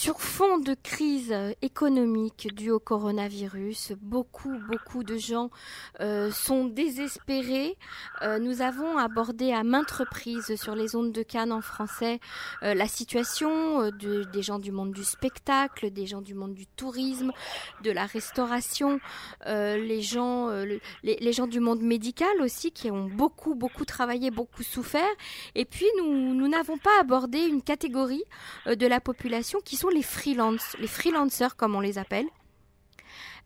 Sur fond de crise économique due au coronavirus, beaucoup, beaucoup de gens euh, sont désespérés. Euh, nous avons abordé à maintes reprises sur les ondes de Cannes en français euh, la situation des gens du monde du spectacle, des gens du monde du tourisme, de la restauration, les gens, les, gens du monde médical aussi qui ont beaucoup, beaucoup travaillé, beaucoup souffert. Et puis nous, nous n'avons pas abordé une catégorie de la population qui sont les freelancers comme on les appelle,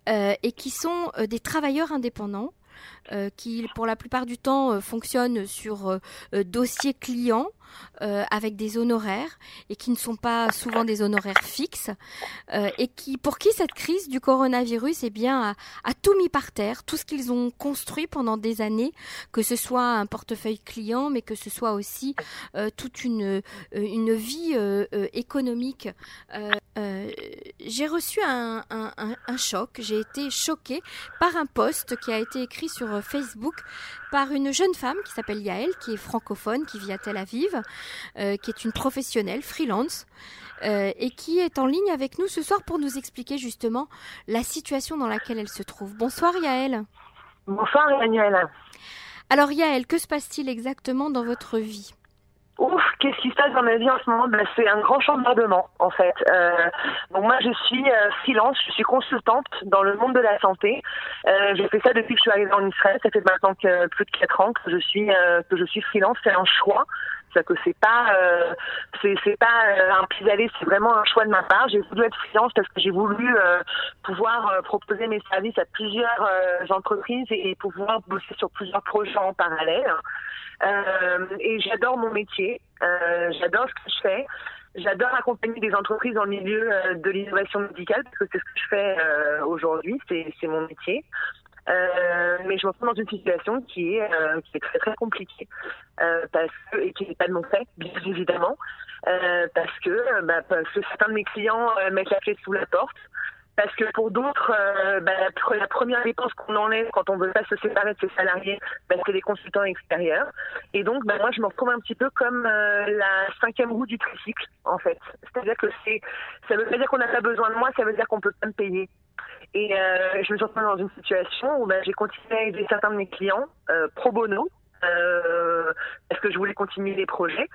euh, et qui sont euh, des travailleurs indépendants. Euh, qui pour la plupart du temps fonctionnent sur dossier client euh, avec des honoraires et qui ne sont pas souvent des honoraires fixes euh, et qui pour qui cette crise du coronavirus eh bien a, tout mis par terre tout ce qu'ils ont construit pendant des années que ce soit un portefeuille client mais que ce soit aussi euh, toute une une vie économique. J'ai reçu un, un, un choc. J'ai été choquée par un post qui a été écrit sur Facebook par une jeune femme qui s'appelle Yael, qui est francophone, qui vit à Tel Aviv, euh, qui est une professionnelle freelance. Euh, et qui est en ligne avec nous ce soir pour nous expliquer justement la situation dans laquelle elle se trouve. Bonsoir Yael. Bonsoir Emmanuel. Alors Yael, que se passe-t-il exactement dans votre vie? Ouf, qu'est-ce qui se passe dans ma vie en ce moment? Ben, C'est un grand chambardement, en fait. Euh, donc moi, je suis euh, freelance, je suis consultante dans le monde de la santé. Euh, j'ai fait ça depuis que je suis arrivée en Israël. Ça fait maintenant que, plus de quatre ans que je suis euh, que je suis freelance. C'est un choix. C'est que c'est pas euh, c'est c'est pas un pis-aller, c'est vraiment un choix de ma part. J'ai voulu être freelance parce que j'ai voulu pouvoir proposer mes services à plusieurs entreprises et, et pouvoir bosser sur plusieurs projets en parallèle. Euh, et j'adore mon métier, euh, j'adore ce que je fais. J'adore accompagner des entreprises dans le milieu euh, de l'innovation médicale parce que c'est ce que je fais aujourd'hui, c'est mon métier. Mais je me retrouve dans une situation qui est, très très compliquée. Parce et qui n'est pas de mon fait bien évidemment. Bah, parce que certains de mes clients mettent la clé sous la porte parce que pour d'autres, euh, bah, la première dépense qu'on enlève quand on veut pas se séparer de ses salariés, bah, c'est des consultants extérieurs. Et donc, bah, moi, je me retrouve un petit peu comme euh, la cinquième roue du tricycle, en fait. C'est-à-dire que c'est, ça veut pas dire qu'on n'a pas besoin de moi, ça veut dire qu'on peut pas me payer. Et euh, je me suis retrouvée dans une situation où bah, j'ai continué à aider certains de mes clients pro bono, parce que je voulais continuer les projets?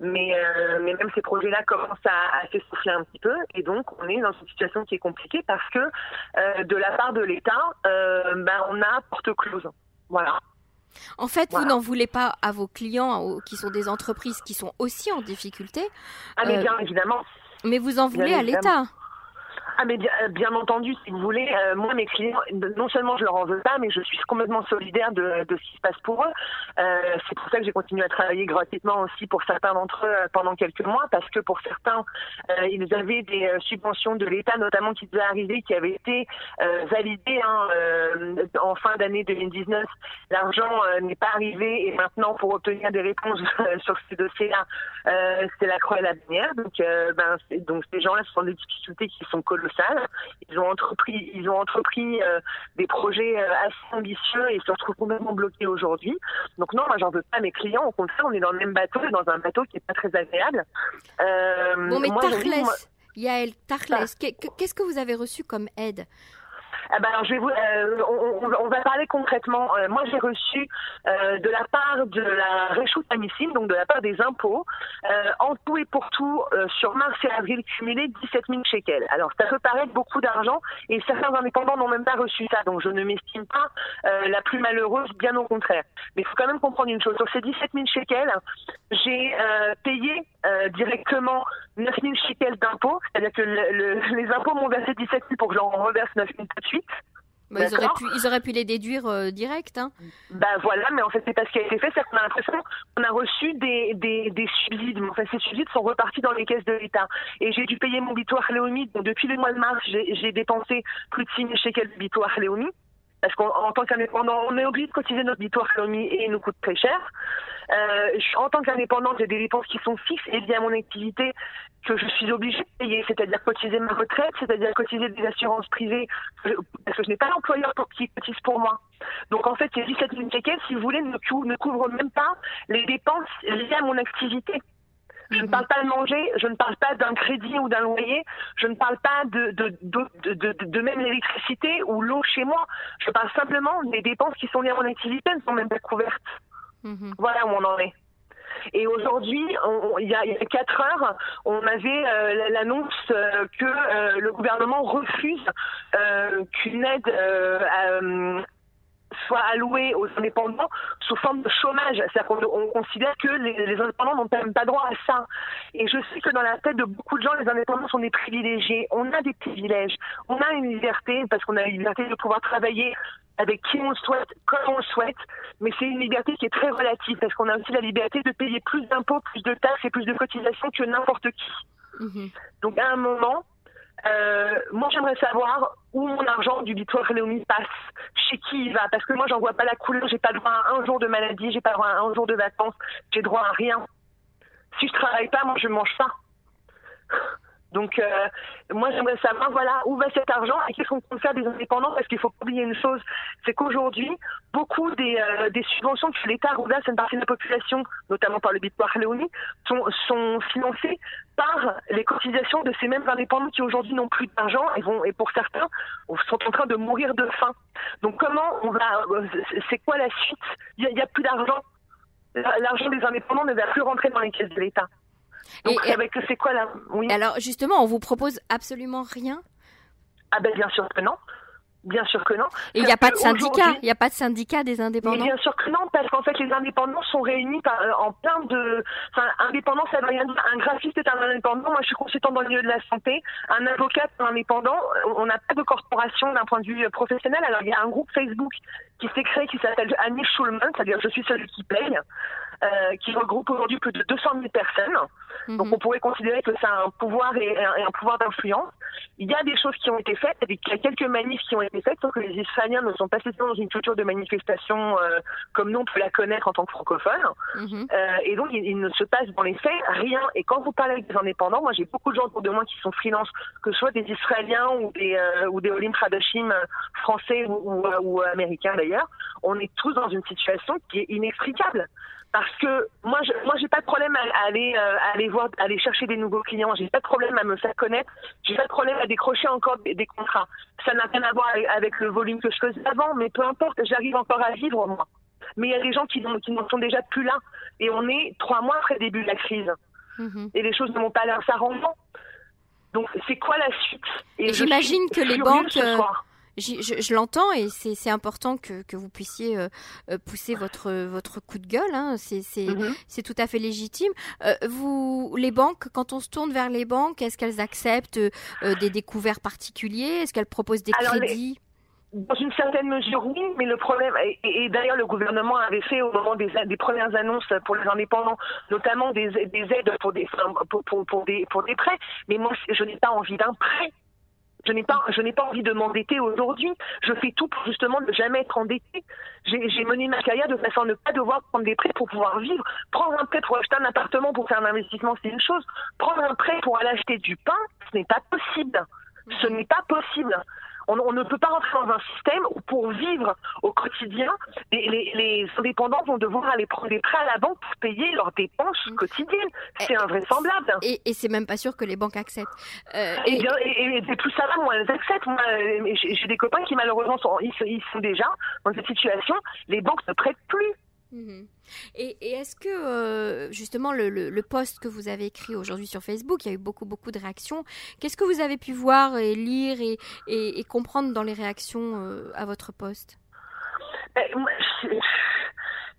Mais, euh, mais même ces projets-là commencent à, à s'essouffler un petit peu. Et donc, on est dans une situation qui est compliquée parce que euh, de la part de l'État, euh, ben, on a porte close. Voilà. En fait, vous n'en voulez pas à vos clients qui sont des entreprises qui sont aussi en difficulté. Ah, mais bien évidemment. Mais vous en voulez à l'État. Ah mais bien, euh, bien, entendu, si vous voulez, euh, moi mes clients, non seulement je leur en veux pas, mais je suis complètement solidaire de, de ce qui se passe pour eux. Euh, c'est pour ça que j'ai continué à travailler gratuitement aussi pour certains d'entre eux euh, pendant quelques mois, parce que pour certains, ils avaient des subventions de l'État, notamment qui devaient arriver, qui avaient été validées hein, en fin d'année 2019. L'argent n'est pas arrivé et maintenant pour obtenir des réponses sur ces dossiers-là, c'est la croix et la bannière. Donc, ben, donc ces gens-là sont des difficultés qui sont ils ont entrepris, ils ont entrepris euh, des projets euh, assez ambitieux et se retrouvent complètement bloqués aujourd'hui. Donc non, moi j'en veux pas mes clients. Au contraire, on est dans le même bateau, dans un bateau qui est pas très agréable. Euh, bon, mais Tarles, Yael, Tarles, ah. qu'est-ce que vous avez reçu comme aide? Ah ben alors je vais vous, euh, on, on, va parler concrètement. Euh, moi, j'ai reçu euh, de la part de la Réchoute Amissim, donc de la part des impôts, en tout et pour tout, sur mars et avril cumulé, 17 000 shekels. Alors, ça peut paraître beaucoup d'argent, et certains indépendants n'ont même pas reçu ça, donc je ne m'estime pas la plus malheureuse, bien au contraire. Mais il faut quand même comprendre une chose. Sur ces 17 000 shekels, j'ai payé directement 9 000 shekels d'impôts, c'est-à-dire que les impôts m'ont versé 17 000 pour que j'en reverse 9 000 tout de suite. Bah, ils, auraient pu, ils, auraient pu, les déduire euh, direct. Hein. Bah voilà, mais en fait, c'est pas ce qui a été fait. C'est qu'on a l'impression qu'on a reçu des, des, des subsides. Mais ces subsides sont repartis dans les caisses de l'État. Et j'ai dû payer mon bitoire Léomi. Donc, depuis le mois de mars, j'ai dépensé plus de 6 000 shekels de bitoire Léomi. Parce qu'en tant qu'indépendant, on est obligé de cotiser notre bitoire Léomi et nous coûte très cher. Euh, en tant qu'indépendante, j'ai des dépenses qui sont fixes et liées à mon activité que je suis obligée de payer, c'est-à-dire cotiser ma retraite, c'est-à-dire cotiser des assurances privées, parce que je n'ai pas l'employeur qui cotise pour moi. Donc en fait, ces 17 000 shekels, si vous voulez, ne, couvrent même pas les dépenses liées à mon activité. Je ne parle pas de manger, je ne parle pas d'un crédit ou d'un loyer, je ne parle pas de, de, de, de, de même l'électricité ou l'eau chez moi. Je parle simplement des dépenses qui sont liées à mon activité, ne sont même pas couvertes. Mhm. Voilà où on en est. Et aujourd'hui, il y, a, quatre heures, on avait euh, l'annonce euh, que euh, le gouvernement refuse qu'une aide soit allouée aux indépendants sous forme de chômage. C'est-à-dire qu'on considère que les, indépendants n'ont même pas droit à ça. Et je sais que dans la tête de beaucoup de gens, les indépendants sont des privilégiés. On a des privilèges. On a une liberté parce qu'on a une liberté de pouvoir travailler avec qui on le souhaite, comme on le souhaite, mais c'est une liberté qui est très relative parce qu'on a aussi la liberté de payer plus d'impôts, plus de taxes et plus de cotisations que n'importe qui. Mhm. Donc à un moment, euh, moi j'aimerais savoir où mon argent du Victoire Léonie passe, chez qui il va, parce que moi j'en vois pas la couleur, j'ai pas droit à un jour de maladie, j'ai pas droit à un jour de vacances, j'ai droit à rien. Si je travaille pas, moi je mange pas. Donc, euh, moi, j'aimerais savoir, voilà, où va cet argent et qu'est-ce qu'on peut des indépendants Parce qu'il faut pas oublier une chose, c'est qu'aujourd'hui, beaucoup des, euh, des, subventions que l'État reverse à une partie de la population, notamment par le Bitcoin Léonie, sont, sont financées par les cotisations de ces mêmes indépendants qui aujourd'hui n'ont plus d'argent et vont, et pour certains, sont en train de mourir de faim. Donc, comment on va, euh, c'est quoi la suite? Il n'y a, a plus d'argent. L'argent des indépendants ne va plus rentrer dans les caisses de l'État. Donc, avec c'est quoi là? Oui. Alors, justement, on vous propose absolument rien? Ah, ben bien sûr que non. Bien sûr que non. Et il n'y a pas de syndicat. Il n'y a pas de syndicat des indépendants? bien sûr que non, parce qu'en fait, les indépendants sont réunis par, euh, en plein de. Enfin, indépendant, ça veut rien dire. Un graphiste est un indépendant. Moi, je suis consultant dans le milieu de la santé. Un avocat est un indépendant. On n'a pas de corporation d'un point de vue professionnel. Alors, il y a un groupe Facebook qui s'est créé qui s'appelle Annie Schulman, c'est-à-dire je suis celui qui paye. Euh, qui regroupe aujourd'hui plus de 200 000 personnes. Mhm. Donc on pourrait considérer que c'est un pouvoir et un, pouvoir d'influence. Il y a des choses qui ont été faites, il y a quelques manifs qui ont été faites, sauf que les Israéliens ne sont pas spécialement dans une culture de manifestation euh, comme nous on peut la connaître en tant que francophones. Mhm. euh, et donc il, ne se passe dans les faits rien. Et quand vous parlez avec des indépendants, moi j'ai beaucoup de gens autour de moi qui sont freelance, que ce soit des Israéliens ou des ou des Olim français ou, ou américains d'ailleurs, on est tous dans une situation qui est inextricable parce que moi, je, moi, j'ai pas de problème à, aller, euh, aller voir, aller chercher des nouveaux clients. J'ai pas de problème à me faire connaître. J'ai pas de problème à décrocher encore des, contrats. Ça n'a rien à voir avec, le volume que je faisais avant, mais peu importe, j'arrive encore à vivre moi. Mais il y a des gens qui, qui n'en sont déjà plus là, et on est trois mois après le début de la crise, mhm. et les choses ne vont pas l'air s'arrangeant. Donc, c'est quoi la suite? J'imagine que les banques je, je l'entends et c'est important que, que, vous puissiez euh, euh, pousser votre, votre coup de gueule. Hein. Mm-hmm. C'est tout à fait légitime. Euh, vous, les banques, quand on se tourne vers les banques, est-ce qu'elles acceptent des découverts particuliers? Est-ce qu'elles proposent des crédits? Dans une certaine mesure, oui, mais le problème, et, d'ailleurs le gouvernement avait fait au moment des, des, premières annonces pour les indépendants, notamment des, des aides pour des, pour, pour, pour, des, pour des prêts, mais moi je n'ai pas envie d'un prêt. Je n'ai pas, envie de m'endetter aujourd'hui. Je fais tout pour justement ne jamais être endetté. J'ai mené ma carrière de façon à ne pas devoir prendre des prêts pour pouvoir vivre. Prendre un prêt pour acheter un appartement pour faire un investissement, c'est une chose. Prendre un prêt pour aller acheter du pain, ce n'est pas possible. Ce n'est pas possible. On, ne peut pas rentrer dans un système où pour vivre au quotidien, les, indépendants vont devoir aller prendre des prêts à la banque pour payer leurs dépenses quotidiennes. C'est invraisemblable. Et, et c'est même pas sûr que les banques acceptent. Euh, et, et, plus ça va, moins elles acceptent. j'ai des copains qui malheureusement sont, ils sont déjà dans cette situation. Les banques ne prêtent plus. Mhm. Et, est-ce que euh, justement le, le, post que vous avez écrit aujourd'hui sur Facebook, il y a eu beaucoup beaucoup de réactions. Qu'est-ce que vous avez pu voir et lire et, comprendre dans les réactions euh, à votre post? Ben,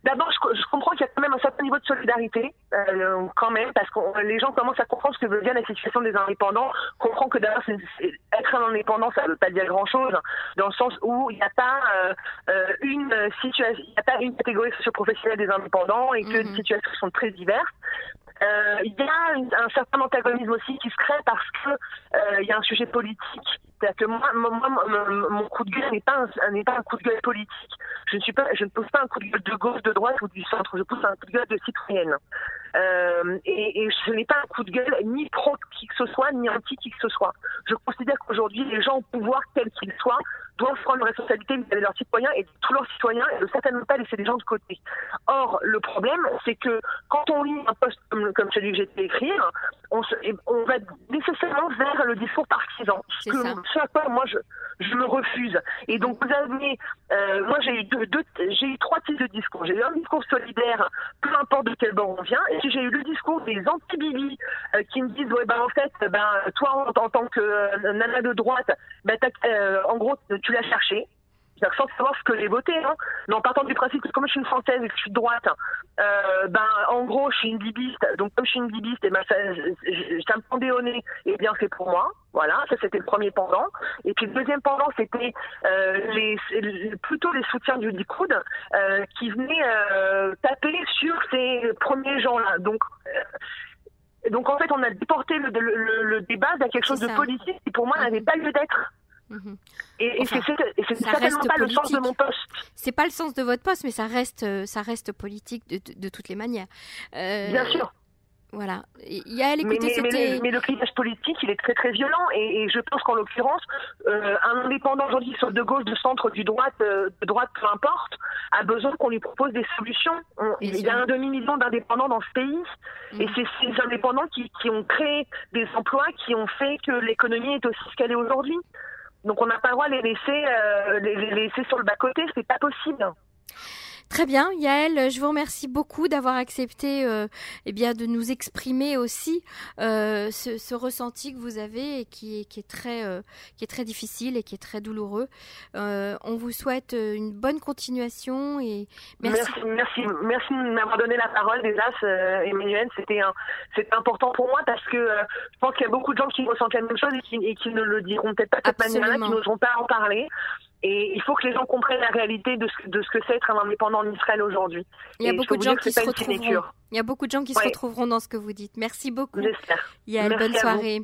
D'abord, je, comprends qu'il y a quand même un certain niveau de solidarité, euh, quand même, parce que les gens commencent à comprendre ce que veut dire la situation des indépendants, comprend que d'ailleurs, être un indépendant, ça ne veut pas dire grand-chose, dans le sens où il n'y a pas euh, euh, une situation, il n'y a pas une catégorie socio-professionnelle des indépendants et que les mhm. situations sont très diverses. Euh, il y a un certain antagonisme aussi qui se crée parce que il y a un sujet politique. C'est-à-dire que moi, moi, mon coup de gueule n'est pas un, n'est pas un coup de gueule politique. Je ne suis pas, je ne pose pas un coup de gueule de gauche, de droite ou du centre. Je pose un coup de gueule de citoyenne. Euh, et, et, ce n'est pas un coup de gueule ni pro qui que ce soit, ni anti qui que ce soit. Je considère qu'aujourd'hui, les gens au pouvoir, quels qu'ils soient, doivent prendre responsabilité vis-à-vis de leurs citoyens et de tous leurs citoyens et de certainement pas laisser les gens de côté. Or, le problème, c'est que quand on lit un poste comme, comme celui que j'ai écrire, on, se, on va nécessairement vers le discours partisan. Ce, que, ce à moi je, me refuse. Et donc vous avez, euh, moi j'ai eu deux, j'ai eu trois types de discours. J'ai eu un discours solidaire, peu importe de quel bord on vient, et puis j'ai eu le discours des anti-Bibi euh, qui me disent ouais ben en fait ben toi en, tant que euh, nana de droite, ben en gros tu l'as cherché sans savoir ce que j'ai voté, hein. mais en partant du principe que comme je suis une française et que je suis de droite, euh, ben en gros je suis une bibiste, donc comme je suis une bibiste, et ben ça, ça me pendait au nez, et bien c'est pour moi, voilà, ça c'était le premier pendant, et puis le deuxième pendant c'était euh, les, plutôt les soutiens du Likoud euh, qui venaient euh, taper sur ces premiers gens-là, donc. Donc en fait, on a déporté le, le, le débat vers quelque chose de politique qui pour moi n'avait pas lieu d'être. Mhm. Et, c'est certainement pas le sens de mon poste. C'est pas le sens de votre poste, mais ça reste, euh, ça reste politique de, de, toutes les manières. Euh, Bien sûr. Voilà. Il y a, écoutez, mais, mais, mais, le clivage politique, il est très très violent et, je pense qu'en l'occurrence, euh, un indépendant aujourd'hui, soit de gauche, de centre, du droite, de droite, peu importe, a besoin qu'on lui propose des solutions. il y a un demi-million d'indépendants dans ce pays mm. et c'est ces indépendants qui, qui ont créé des emplois qui ont fait que l'économie est aussi ce qu'elle est aujourd'hui. Donc on n'a pas le droit de les laisser, euh, les, laisser sur le bas-côté, c'est pas possible. Très bien, Yael, je vous remercie beaucoup d'avoir accepté euh, eh bien, de nous exprimer aussi euh, ce, ressenti que vous avez et qui est, qui est, très, euh, qui est très difficile et qui est très douloureux. On vous souhaite une bonne continuation et merci. Merci, merci, de m'avoir donné la parole déjà, Emmanuel. C'était important pour moi parce que je pense qu'il y a beaucoup de gens qui ressentent la même chose et qui, et qui ne le diront peut-être pas de cette manière-là, qui n'oseront pas en parler. Et il faut que les gens comprennent la réalité de ce, de ce que c'est être un indépendant en Israël aujourd'hui. Il y a beaucoup de gens qui se retrouveront. Il y a beaucoup de gens qui se retrouveront dans ce que vous dites. Merci beaucoup. J'espère. Il y a une bonne soirée.